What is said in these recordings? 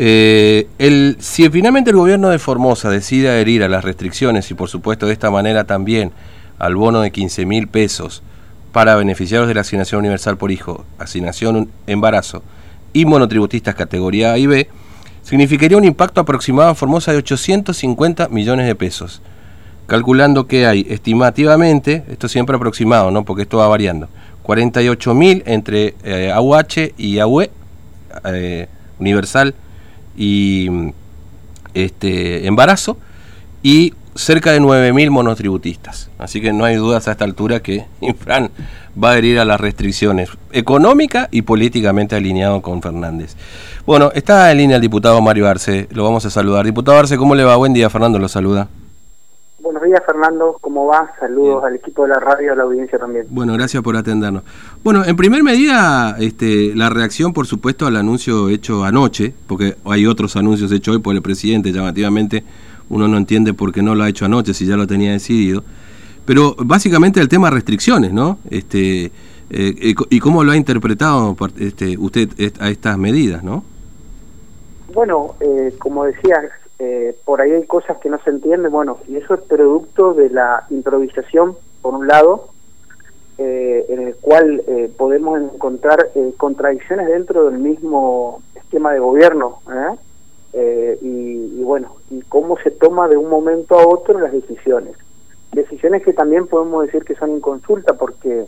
Eh, el, si finalmente el gobierno de Formosa decide adherir a las restricciones y por supuesto de esta manera también al bono de 15 mil pesos para beneficiarios de la asignación universal por hijo, asignación embarazo y monotributistas categoría A y B, significaría un impacto aproximado en Formosa de 850 millones de pesos, calculando que hay estimativamente, esto siempre aproximado, ¿no? porque esto va variando, 48 mil entre eh, AUH y AUE, eh, universal y este embarazo, y cerca de 9.000 monotributistas. Así que no hay dudas a esta altura que Infran va a adherir a las restricciones económicas y políticamente alineado con Fernández. Bueno, está en línea el diputado Mario Arce, lo vamos a saludar. Diputado Arce, ¿cómo le va? Buen día, Fernando lo saluda. Días, Fernando. ¿Cómo va? Saludos al equipo de la radio a la audiencia también. Bueno, gracias por atendernos. Bueno, en primer medida, este, la reacción, por supuesto, al anuncio hecho anoche, porque hay otros anuncios hechos hoy por el presidente, llamativamente, uno no entiende por qué no lo ha hecho anoche si ya lo tenía decidido. Pero básicamente el tema restricciones, ¿no? Este, eh, y cómo lo ha interpretado este, usted a estas medidas, ¿no? Bueno, eh, como decías, eh, por ahí hay cosas que no se entienden, bueno, y eso es producto de la improvisación, por un lado, en el cual podemos encontrar contradicciones dentro del mismo esquema de gobierno, y, y, bueno, y cómo se toma de un momento a otro las decisiones. Decisiones que también podemos decir que son inconsulta porque,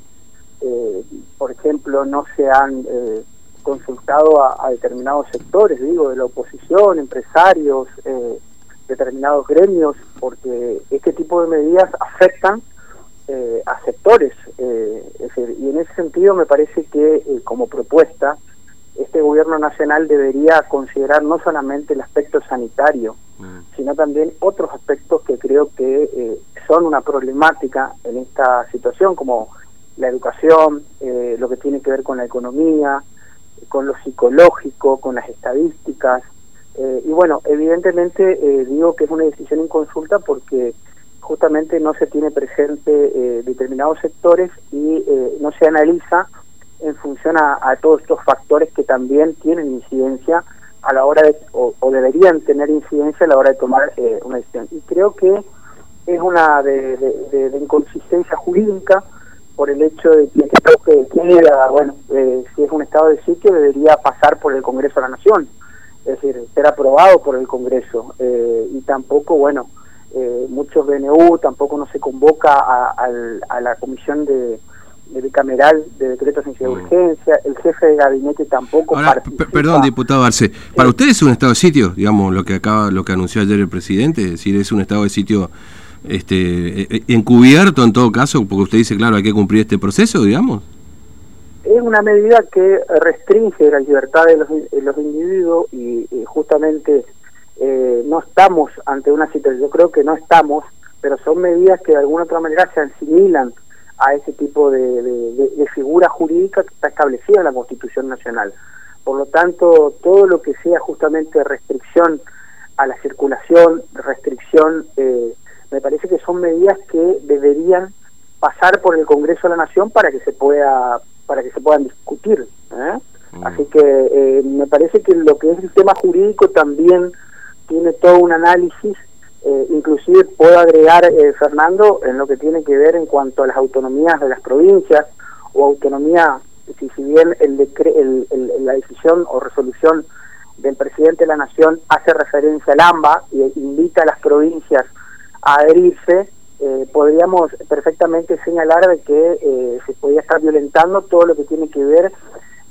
eh, por ejemplo, no se han eh, consultado a, determinados sectores, digo, de la oposición, empresarios, eh, determinados gremios, porque este tipo de medidas afectan a sectores. y en ese sentido me parece que como propuesta, este gobierno nacional debería considerar no solamente el aspecto sanitario, mm. sino también otros aspectos que creo que eh, son una problemática en esta situación, como la educación, eh, lo que tiene que ver con la economía, con lo psicológico, con las estadísticas. Eh, y bueno, evidentemente digo que es una decisión inconsulta porque justamente no se tiene presente determinados sectores y no se analiza en función a, todos estos factores que también tienen incidencia a la hora de, o, deberían tener incidencia a la hora de tomar eh, una decisión. Y creo que es una de, inconsistencia jurídica por el hecho de que esto que quiera, bueno, eh, si es un estado de sitio, debería pasar por el Congreso de la Nación, es decir, ser aprobado por el Congreso. Eh, y tampoco, bueno, muchos BNU, tampoco no se convoca a la Comisión de de bicameral de decretos de mm. urgencia, el jefe de gabinete tampoco Perdón, diputado Arce, ¿para usted es un estado de sitio, digamos, lo que acaba, lo que anunció ayer el presidente? Es decir, es un estado de sitio este, e, e, encubierto en todo caso, porque usted dice, claro, hay que cumplir este proceso, digamos. Es una medida que restringe la libertad de los, individuos y, justamente eh, no estamos ante una situación, yo creo que no estamos, pero son medidas que de alguna otra manera se asimilan a ese tipo de, figura jurídica que está establecida en la Constitución Nacional. Por lo tanto, todo lo que sea justamente restricción a la circulación, restricción, eh, me parece que son medidas que deberían pasar por el Congreso de la Nación para que se pueda para que se puedan discutir. ¿eh? Mm. Así que eh, me parece que lo que es el tema jurídico también tiene todo un análisis eh, inclusive puedo agregar, eh, Fernando, en lo que tiene que ver en cuanto a las autonomías de las provincias o autonomía, si, si bien el, el, la decisión o resolución del presidente de la Nación hace referencia al AMBA e invita a las provincias adherirse, eh, podríamos perfectamente señalar de que eh, se podría estar violentando todo lo que tiene que ver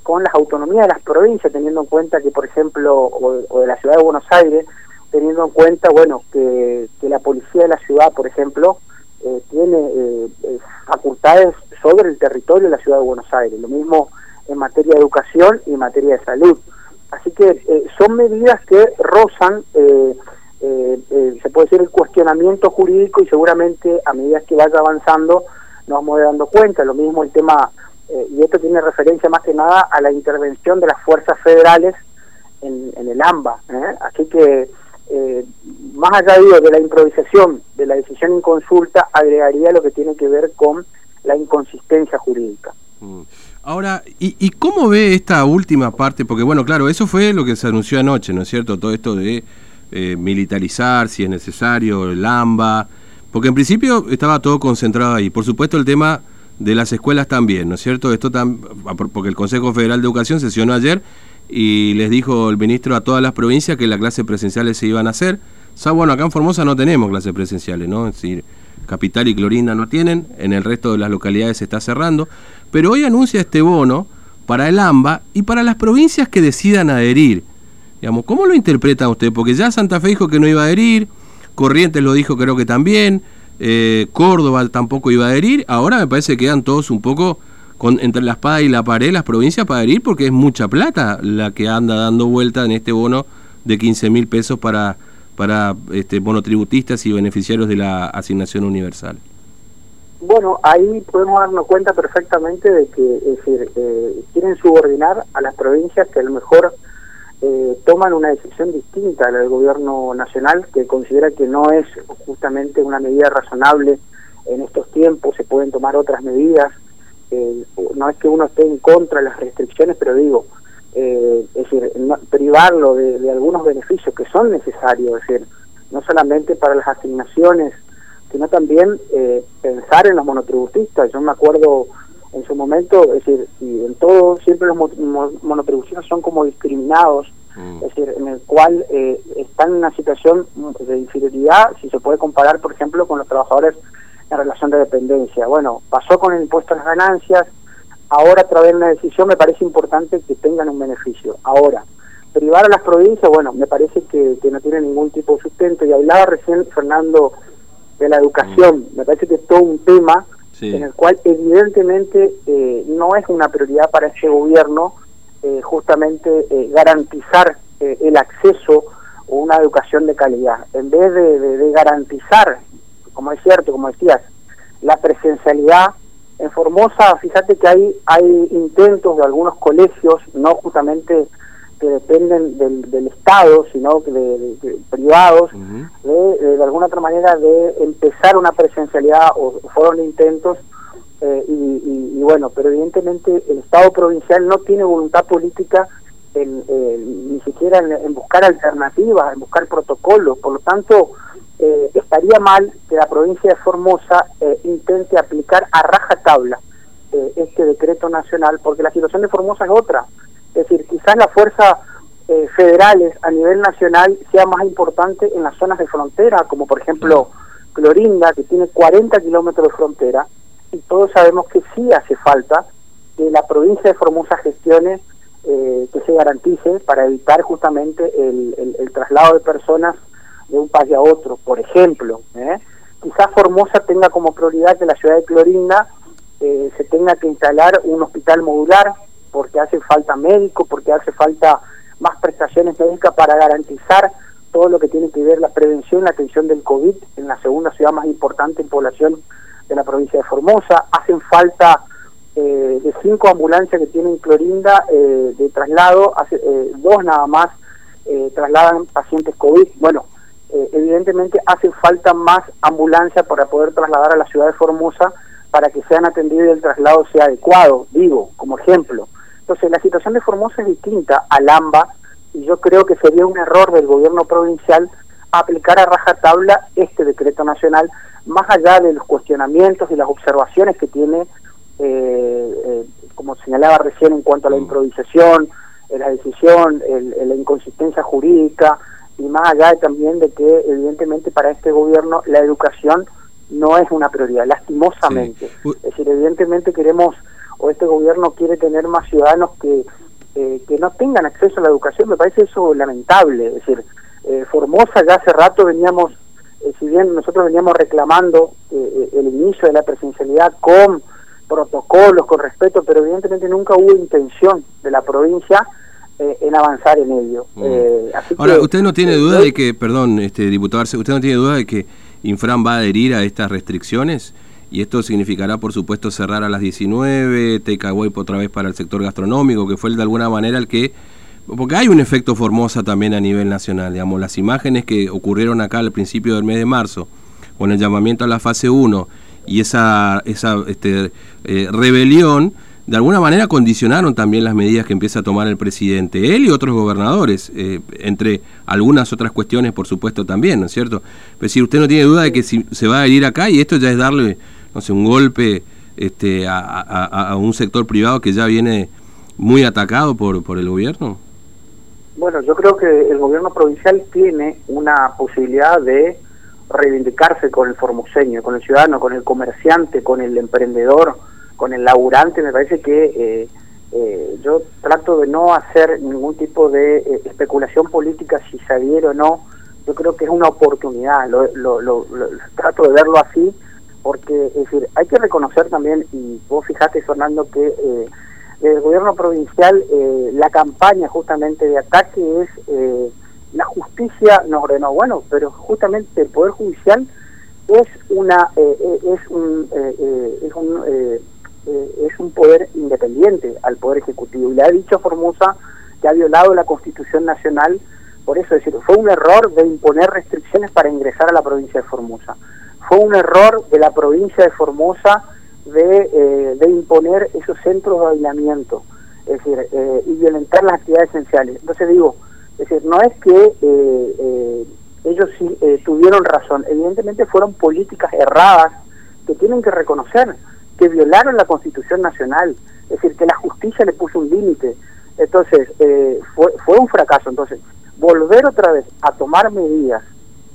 con las autonomías de las provincias, teniendo en cuenta que, por ejemplo, o de la ciudad de Buenos Aires, teniendo en cuenta, bueno, que, la policía de la ciudad, por ejemplo, eh, tiene eh, eh, facultades sobre el territorio de la ciudad de Buenos Aires, lo mismo en materia de educación y en materia de salud. Así que son medidas que rozan, se puede decir, el cuestionamiento jurídico y seguramente a medida que vaya avanzando nos vamos dando cuenta. Lo mismo el tema, y esto tiene referencia más que nada a la intervención de las fuerzas federales en, el AMBA. Así que eh, más allá de la improvisación de la decisión en consulta, agregaría lo que tiene que ver con la inconsistencia jurídica. Mm. Ahora, ¿y, cómo ve esta última parte? Porque bueno, claro, eso fue lo que se anunció anoche, ¿no es cierto? Todo esto de eh, militarizar, si es necesario, el AMBA, porque en principio estaba todo concentrado ahí. Por supuesto el tema de las escuelas también, ¿no es cierto? Esto porque el Consejo Federal de Educación sesionó ayer y les dijo el ministro a todas las provincias que las clases presenciales se iban a hacer. O bueno, acá en Formosa no tenemos clases presenciales, ¿no? Es decir, Capital y Clorinda no tienen, en el resto de las localidades se está cerrando, pero hoy anuncia este bono para el AMBA y para las provincias que decidan adherir. Digamos, ¿Cómo lo interpreta usted? Porque ya Santa Fe dijo que no iba a adherir, Corrientes lo dijo creo que también, eh, Córdoba tampoco iba a adherir, ahora me parece que quedan todos un poco con, entre la espada y la pared las provincias para adherir porque es mucha plata la que anda dando vuelta en este bono de 15 mil pesos para para este, monotributistas y beneficiarios de la asignación universal? Bueno, ahí podemos darnos cuenta perfectamente de que es decir, eh, quieren subordinar a las provincias que a lo mejor eh, toman una decisión distinta a la del gobierno nacional, que considera que no es justamente una medida razonable en estos tiempos, se pueden tomar otras medidas. Eh, no es que uno esté en contra de las restricciones, pero digo, eh, es decir, privarlo de, algunos beneficios que son necesarios, es decir, no solamente para las asignaciones, sino también eh, pensar en los monotributistas. Yo me acuerdo en su momento, es decir, y en todo siempre los monotributistas son como discriminados, mm. es decir, en el cual eh, están en una situación de inferioridad, si se puede comparar, por ejemplo, con los trabajadores en relación de dependencia. Bueno, pasó con el impuesto a las ganancias, ahora a través de una decisión me parece importante que tengan un beneficio. Ahora, privar a las provincias, bueno, me parece que, no tiene ningún tipo de sustento. Y hablaba recién Fernando de la educación, mm. me parece que es todo un tema en el cual evidentemente eh, no es una prioridad para este gobierno eh, justamente eh, garantizar el acceso a una educación de calidad. En vez de garantizar, como es cierto, como decías, la presencialidad, en Formosa, fíjate que hay, hay intentos de algunos colegios, no justamente que dependen del, del Estado, sino que de, privados, de, de, alguna otra manera de empezar una presencialidad, o fueron intentos, eh, y, y, bueno, pero evidentemente el Estado provincial no tiene voluntad política en, ni siquiera en, buscar alternativas, en buscar protocolos, por lo tanto, eh, estaría mal que la provincia de Formosa eh, intente aplicar a rajatabla eh, este decreto nacional, porque la situación de Formosa es otra. Es decir, quizás las fuerzas eh, federales a nivel nacional sea más importante en las zonas de frontera, como por ejemplo Clorinda, que tiene 40 kilómetros de frontera, y todos sabemos que sí hace falta que la provincia de Formosa gestione que se garantice para evitar justamente el, el traslado de personas de un país a otro, por ejemplo. ¿eh? Quizás Formosa tenga como prioridad que la ciudad de Clorinda eh, se tenga que instalar un hospital modular porque hace falta médico, porque hace falta más prestaciones médicas para garantizar todo lo que tiene que ver la prevención, la atención del COVID en la segunda ciudad más importante en población de la provincia de Formosa. Hacen falta eh, de cinco ambulancias que tienen Clorinda de traslado, hace, dos nada más trasladan pacientes COVID. Bueno, eh, evidentemente hace falta más ambulancia para poder trasladar a la ciudad de Formosa para que sean atendidos y el traslado sea adecuado, digo, como ejemplo. Entonces, la situación de Formosa es distinta al AMBA y yo creo que sería un error del gobierno provincial aplicar a rajatabla este decreto nacional, más allá de los cuestionamientos y las observaciones que tiene, eh, eh, como señalaba recién, en cuanto a la mm. improvisación, la decisión, la inconsistencia jurídica, y más allá también de que evidentemente para este gobierno la educación no es una prioridad, lastimosamente. Es decir, evidentemente queremos, o este gobierno quiere tener más ciudadanos que, eh, que no tengan acceso a la educación, me parece eso lamentable. Es decir, eh, Formosa ya hace rato veníamos, eh, si bien nosotros veníamos reclamando el inicio de la presencialidad con protocolos, con respeto, pero evidentemente nunca hubo intención de la provincia en avanzar en ello. Mm. Eh, Ahora, ¿usted no tiene duda de que, perdón, este diputado Arce, ¿usted no tiene duda de que Infran va a adherir a estas restricciones? Y esto significará, por supuesto, cerrar a las 19, takeaway otra vez para el sector gastronómico, que fue de alguna manera el que... Porque hay un efecto Formosa también a nivel nacional, digamos, las imágenes que ocurrieron acá al principio del mes de marzo, con el llamamiento a la fase 1 y esa, esa este, eh, rebelión, de alguna manera condicionaron también las medidas que empieza a tomar el presidente, él y otros gobernadores, eh, entre algunas otras cuestiones, por supuesto, también, ¿no es cierto? Es decir, usted no tiene duda de que si se va a ir acá y esto ya es darle, no sé, un golpe este, a, un sector privado que ya viene muy atacado por, por el gobierno. Bueno, yo creo que el gobierno provincial tiene una posibilidad de reivindicarse con el formoseño, con el ciudadano, con el comerciante, con el emprendedor, con el laburante. Me parece que eh, eh, yo trato de no hacer ningún tipo de eh, especulación política si se adhiere o no. Yo creo que es una oportunidad, lo, lo, lo, trato de verlo así, porque es decir, hay que reconocer también, y vos fijate Fernando, que el gobierno provincial, eh, la campaña justamente de ataque es eh, la justicia nos ordenó, bueno, pero justamente el Poder Judicial es una eh, es un es un es un poder independiente al Poder Ejecutivo. Y le ha dicho Formosa que ha violado la Constitución Nacional, por eso es decir, fue un error de imponer restricciones para ingresar a la provincia de Formosa. Fue un error de la provincia de Formosa de, eh, imponer esos centros de aislamiento, es decir, eh, y violentar las actividades esenciales. Entonces digo, es decir, no es que eh, ellos sí tuvieron razón, evidentemente fueron políticas erradas que tienen que reconocer, que violaron la Constitución Nacional, es decir, que la justicia le puso un límite. Entonces, fue, fue un fracaso. Entonces, volver otra vez a tomar medidas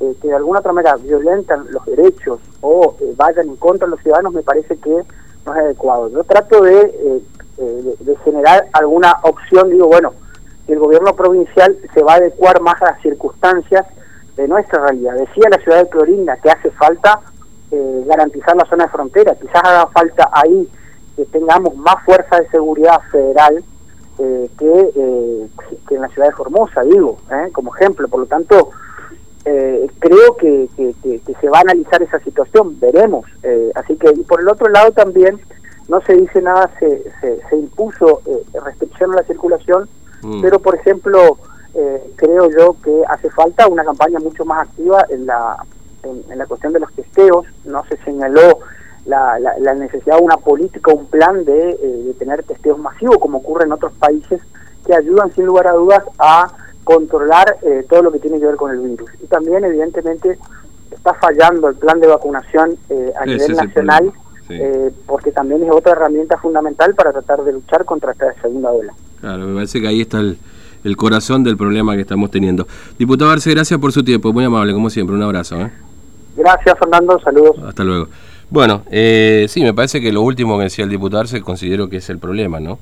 eh, que de alguna otra manera violentan los derechos o eh, vayan en contra de los ciudadanos, me parece que no es adecuado. Yo trato eh, de, de, generar alguna opción, digo, bueno, el gobierno provincial se va a adecuar más a las circunstancias de nuestra realidad. Decía la ciudad de Clorinda que hace falta garantizar la zona de frontera, quizás haga falta ahí que tengamos más fuerza de seguridad federal que, que en la ciudad de Formosa, digo, como ejemplo. Por lo tanto, eh, creo que, se va a analizar esa situación, veremos. Eh, así que, y por el otro lado también, no se dice nada, se, se, impuso eh, restricción a la circulación, mm. pero por ejemplo, creo yo que hace falta una campaña mucho más activa en la, en, la cuestión de los testeos, no se señaló la, la, necesidad de una política, un plan de, de tener testeos masivos, como ocurre en otros países, que ayudan sin lugar a dudas a controlar eh, todo lo que tiene que ver con el virus. Y también, evidentemente, está fallando el plan de vacunación eh, a nivel nacional, eh, porque también es otra herramienta fundamental para tratar de luchar contra esta segunda ola. Claro, me parece que ahí está el, el corazón del problema que estamos teniendo. Diputado Arce, gracias por su tiempo, muy amable, como siempre, un abrazo. Gracias, Fernando, saludos. Hasta luego. Bueno, sí, me parece que lo último que decía el diputado Arce considero que es el problema, ¿no?